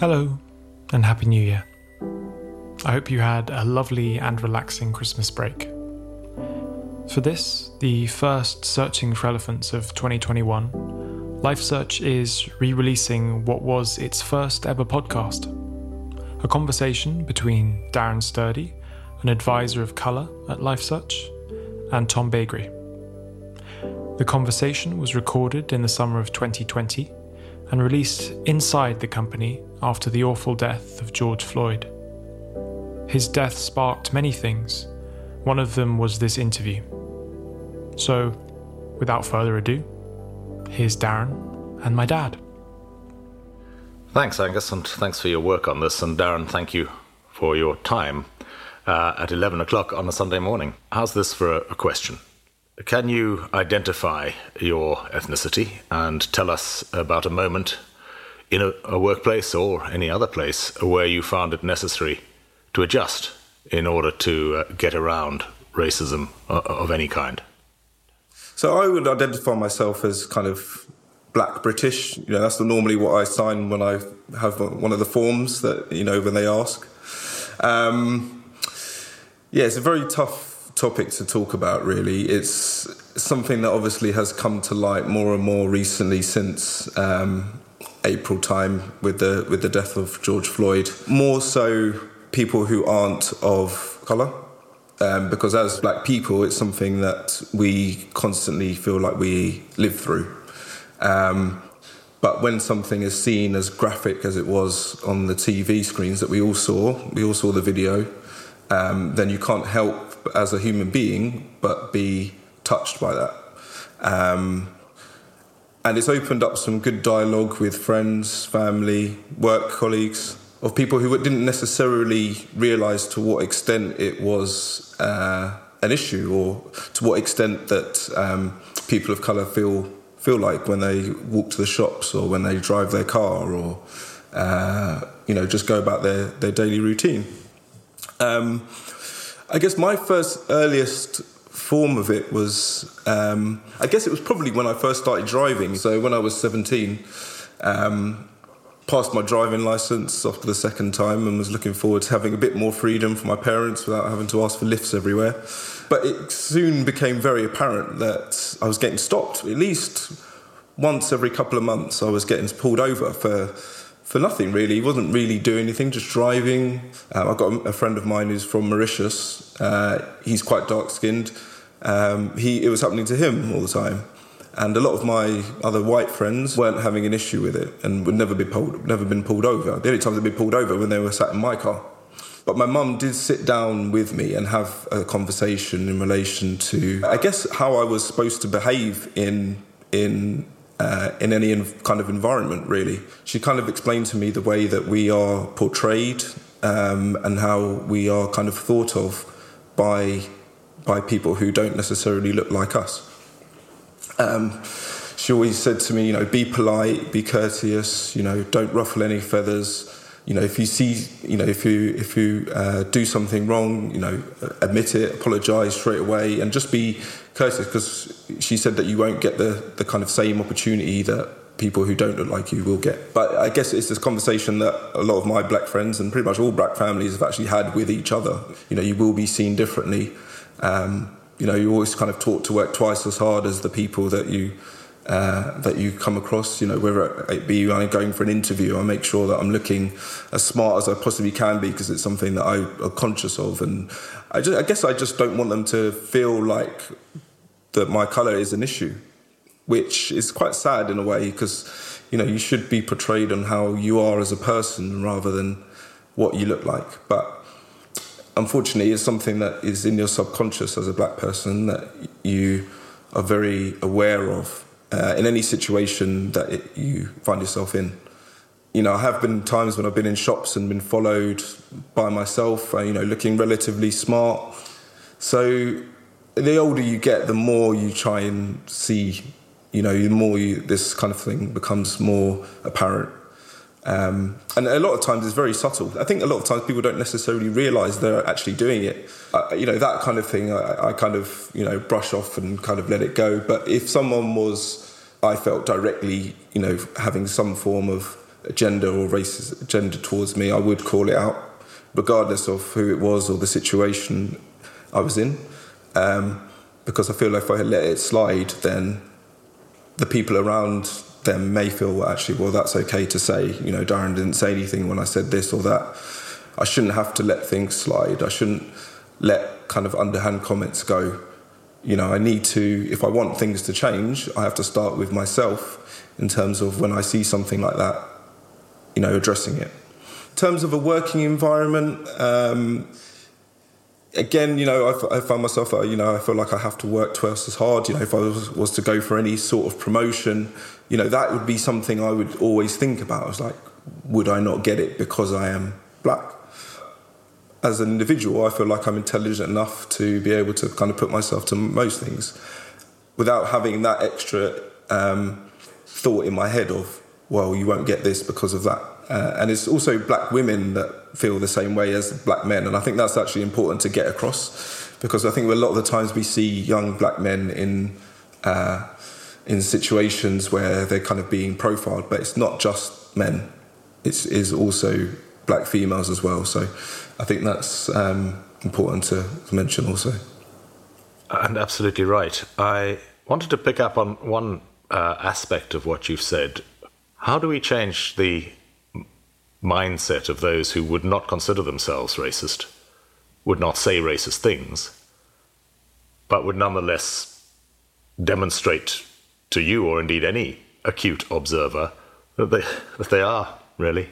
Hello, and Happy New Year. I hope you had a lovely and relaxing Christmas break. For this, the first Searching for Elephants of 2021, LifeSearch is re releasing what was its first ever podcast a conversation between Darren Sturdy, an advisor of colour at Life Search, and Tom Baigrie. The conversation was recorded in the summer of 2020 and released inside the company after the awful death of George Floyd. His death sparked many things. One of them was this interview. So, without further ado, here's Darren and my dad. Thanks, Angus, and thanks for your work on this. And Darren, thank you for your time uh, at 11 o'clock on a Sunday morning. How's this for a, a question? Can you identify your ethnicity and tell us about a moment in a, a, workplace or any other place where you found it necessary to adjust in order to uh, get around racism of, of any kind? So I would identify myself as kind of black British. You know, that's normally what I sign when I have one of the forms that, you know, when they ask. Um, yeah, it's a very tough topic to talk about, really. It's something that obviously has come to light more and more recently since um, April time with the with the death of George Floyd. More so, people who aren't of colour. Um, because as black people, it's something that we constantly feel like we live through. Um, but when something is seen as graphic as it was on the TV screens that we all saw, we all saw the video, um, then you can't help as a human being, but be touched by that. Um, and it's opened up some good dialogue with friends, family, work colleagues, of people who didn't necessarily realize to what extent it was uh, an issue or to what extent that um, people of color feel feel like when they walk to the shops or when they drive their car or uh, you know just go about their, their daily routine. Um, I guess my first earliest form of it was, um, I guess it was probably when I first started driving. So when I was 17, um, passed my driving license after the second time and was looking forward to having a bit more freedom for my parents without having to ask for lifts everywhere. But it soon became very apparent that I was getting stopped at least once every couple of months. I was getting pulled over for for nothing really. He wasn't really doing anything, just driving. Um, I've got a friend of mine who's from Mauritius. Uh, he's quite dark skinned. Um, he it was happening to him all the time, and a lot of my other white friends weren't having an issue with it and would never be pulled, never been pulled over. The only times they'd been pulled over when they were sat in my car. But my mum did sit down with me and have a conversation in relation to, I guess, how I was supposed to behave in in uh, in any kind of environment, really. She kind of explained to me the way that we are portrayed um, and how we are kind of thought of by by people who don't necessarily look like us. Um, she always said to me, you know, be polite, be courteous, you know, don't ruffle any feathers. You know, if you see, you know, if you if you uh, do something wrong, you know, admit it, apologise straight away, and just be courteous because she said that you won't get the, the kind of same opportunity that people who don't look like you will get. But I guess it's this conversation that a lot of my black friends and pretty much all black families have actually had with each other. You know, you will be seen differently. Um, you know, you're always kind of taught to work twice as hard as the people that you uh, that you come across. You know, whether it be going for an interview, I make sure that I'm looking as smart as I possibly can be because it's something that I am conscious of, and I, just, I guess I just don't want them to feel like that my color is an issue, which is quite sad in a way because you know you should be portrayed on how you are as a person rather than what you look like. But unfortunately, it's something that is in your subconscious as a black person that you are very aware of uh, in any situation that it, you find yourself in. You know, I have been times when I've been in shops and been followed by myself, uh, you know, looking relatively smart. So the older you get, the more you try and see, you know, the more you, this kind of thing becomes more apparent. Um, and a lot of times it's very subtle. I think a lot of times people don't necessarily realise they're actually doing it. Uh, you know, that kind of thing I, I, kind of, you know, brush off and kind of let it go. But if someone was, I felt directly, you know, having some form of agenda or racist agenda towards me, I would call it out, regardless of who it was or the situation I was in. Um, because I feel like if I let it slide, then the people around them may feel well, actually, well, that's okay to say. You know, Darren didn't say anything when I said this or that. I shouldn't have to let things slide. I shouldn't let kind of underhand comments go. You know, I need to, if I want things to change, I have to start with myself in terms of when I see something like that, you know, addressing it. In terms of a working environment, um, again, you know, I, I find myself, uh, you know, I feel like I have to work twice as hard. You know, if I was, was to go for any sort of promotion, you know, that would be something I would always think about. I was like, would I not get it because I am black? As an individual, I feel like I'm intelligent enough to be able to kind of put myself to most things without having that extra um, thought in my head of, well, you won't get this because of that. Uh, and it's also black women that feel the same way as black men. And I think that's actually important to get across because I think a lot of the times we see young black men in. Uh, in situations where they're kind of being profiled, but it's not just men; it's is also black females as well. So I think that's um, important to, to mention also. And absolutely right. I wanted to pick up on one uh, aspect of what you've said. How do we change the mindset of those who would not consider themselves racist, would not say racist things, but would nonetheless demonstrate to you, or indeed any acute observer, that they, that they are, really?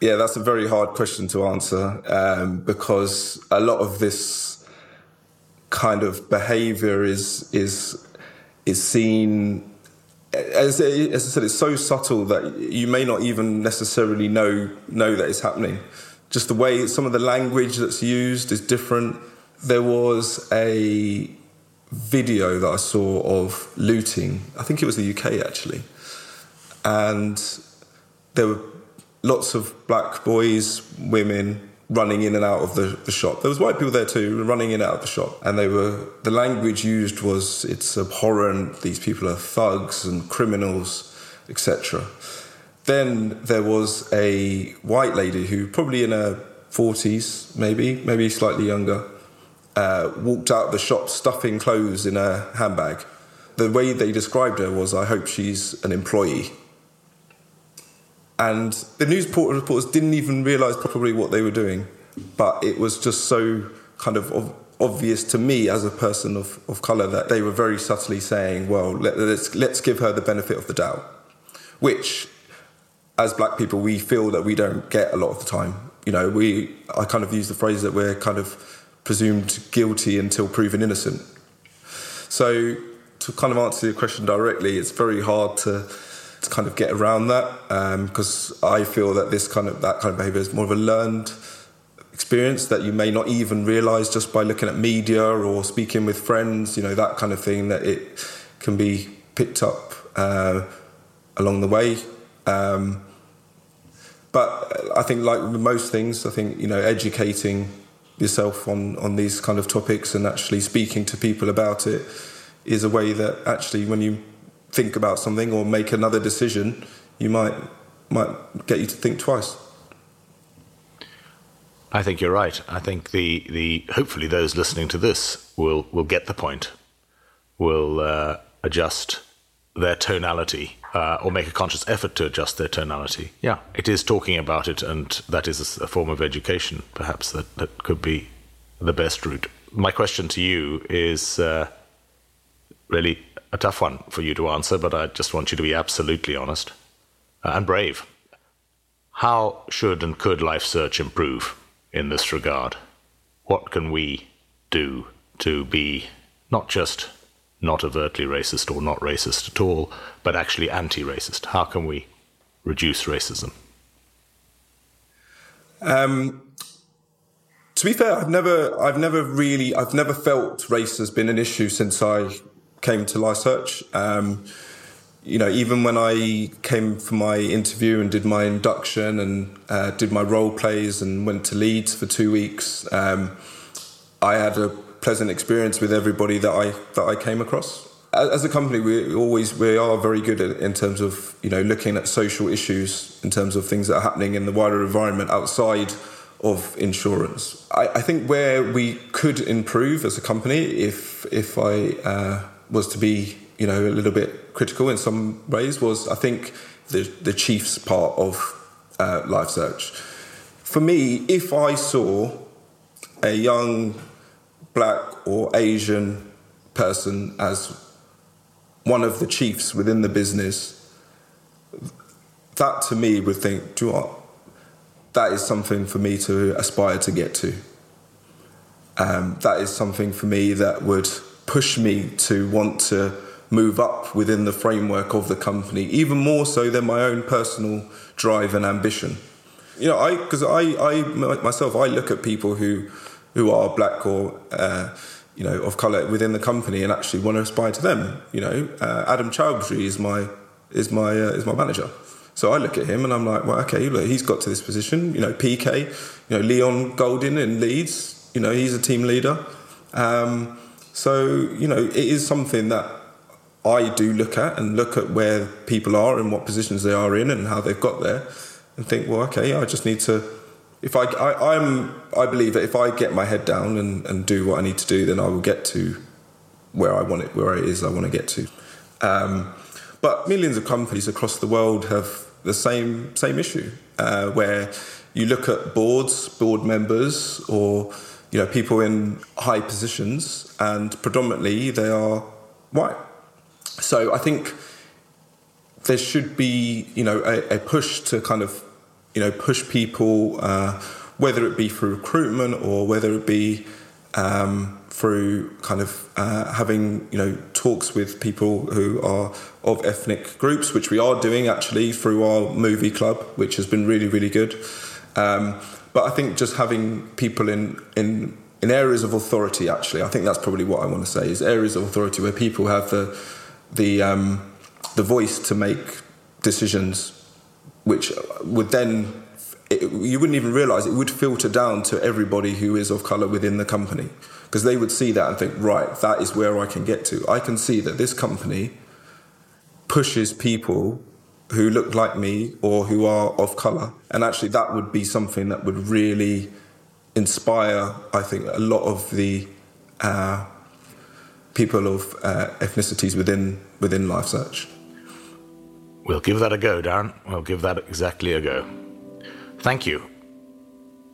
Yeah, that's a very hard question to answer um, because a lot of this kind of behavior is is is seen as, as I said, it's so subtle that you may not even necessarily know know that it's happening. Just the way some of the language that's used is different. There was a video that I saw of looting. I think it was the UK actually, and there were lots of black boys, women running in and out of the, the shop. There was white people there too, running in and out of the shop, and they were the language used was it's abhorrent. These people are thugs and criminals, etc. Then there was a white lady who probably in her forties, maybe, maybe slightly younger uh, walked out of the shop stuffing clothes in a handbag. The way they described her was, I hope she's an employee. And the news reporters didn't even realise probably what they were doing, but it was just so kind of obvious to me as a person of, of colour that they were very subtly saying, well, let, let's, let's give her the benefit of the doubt, which, as black people, we feel that we don't get a lot of the time. You know, we, I kind of use the phrase that we're kind of presumed guilty until proven innocent. So, to kind of answer your question directly, it's very hard to, to kind of get around that because um, I feel that this kind of that kind of behaviour is more of a learned experience that you may not even realise just by looking at media or speaking with friends. You know that kind of thing that it can be picked up uh, along the way. Um, but I think, like most things, I think you know, educating yourself on, on these kind of topics and actually speaking to people about it is a way that actually when you think about something or make another decision you might might get you to think twice I think you're right. I think the, the hopefully those listening to this will will get the point, will uh, adjust their tonality uh, or make a conscious effort to adjust their tonality. Yeah, it is talking about it, and that is a form of education, perhaps, that, that could be the best route. My question to you is uh, really a tough one for you to answer, but I just want you to be absolutely honest uh, and brave. How should and could LifeSearch improve in this regard? What can we do to be not just not overtly racist or not racist at all, but actually anti racist? How can we reduce racism? Um, to be fair, I've never, I've never really, I've never felt race has been an issue since I came to LifeSearch. Um, you know, even when I came for my interview and did my induction and uh, did my role plays and went to Leeds for two weeks, um, I had a pleasant experience with everybody that I that I came across. as a company, we always we are very good at, in terms of you know looking at social issues in terms of things that are happening in the wider environment outside of insurance. I, I think where we could improve as a company, if if I uh, was to be you know a little bit critical in some ways, was I think the the chief's part of uh, LifeSearch. For me, if I saw a young black or Asian person as one of the chiefs within the business, that to me would think, do you know what? That is something for me to aspire to get to. Um, that is something for me that would push me to want to move up within the framework of the company, even more so than my own personal drive and ambition. You know, I because I, I myself I look at people who who are black or uh, you know, of colour within the company and actually want to aspire to them. You know, uh, Adam Chowdhury is my is my uh, is my manager. So I look at him and I'm like, well, okay, look, he's got to this position. You know, PK, you know, Leon Golden in Leeds. You know, he's a team leader. Um, so you know, it is something that I do look at and look at where people are and what positions they are in and how they've got there, and think, well, okay, I just need to if I, I am I believe that if I get my head down and, and do what I need to do, then I will get to where I want it, where it is I want to get to. Um, but millions of companies across the world have the same same issue, uh, where you look at boards, board members, or you know people in high positions, and predominantly they are white. So I think there should be you know a, a push to kind of you know, push people, uh, whether it be through recruitment or whether it be um, through kind of uh, having you know talks with people who are of ethnic groups, which we are doing actually through our movie club, which has been really really good. Um, but I think just having people in in in areas of authority, actually, I think that's probably what I want to say is areas of authority where people have the the um, the voice to make decisions which would then it, you wouldn't even realize it would filter down to everybody who is of color within the company. Because they would see that and think right that is where i can get to. I can see that this company pushes people who look like me or who are of color and actually that would be something that would really inspire i think a lot of the uh, people of uh, ethnicities within within LifeSearch We'll give that a go, Darren. We'll give that exactly a go. Thank you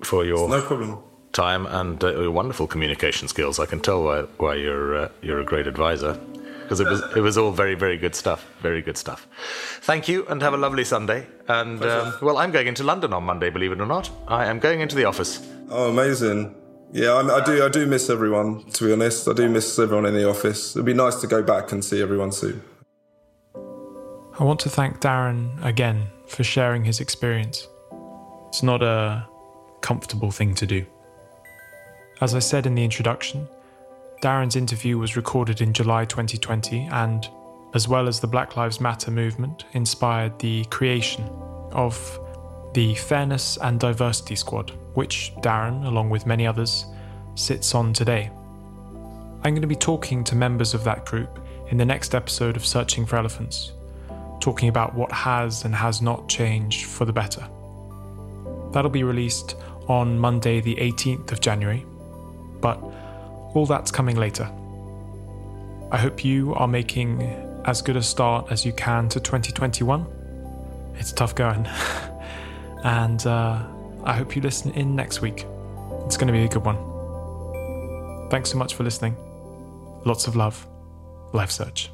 for your no problem time and uh, your wonderful communication skills. I can tell why, why you're uh, you're a great advisor because it was it was all very very good stuff. Very good stuff. Thank you and have a lovely Sunday. And um, well, I'm going into London on Monday. Believe it or not, I am going into the office. Oh, amazing! Yeah, I, I do. I do miss everyone. To be honest, I do miss everyone in the office. It'd be nice to go back and see everyone soon. I want to thank Darren again for sharing his experience. It's not a comfortable thing to do. As I said in the introduction, Darren's interview was recorded in July 2020 and, as well as the Black Lives Matter movement, inspired the creation of the Fairness and Diversity Squad, which Darren, along with many others, sits on today. I'm going to be talking to members of that group in the next episode of Searching for Elephants, talking about what has and has not changed for the better. That'll be released on Monday, the 18th of January, but all that's coming later. I hope you are making as good a start as you can to 2021. It's tough going. and uh, I hope you listen in next week. It's going to be a good one. Thanks so much for listening. Lots of love. LifeSearch.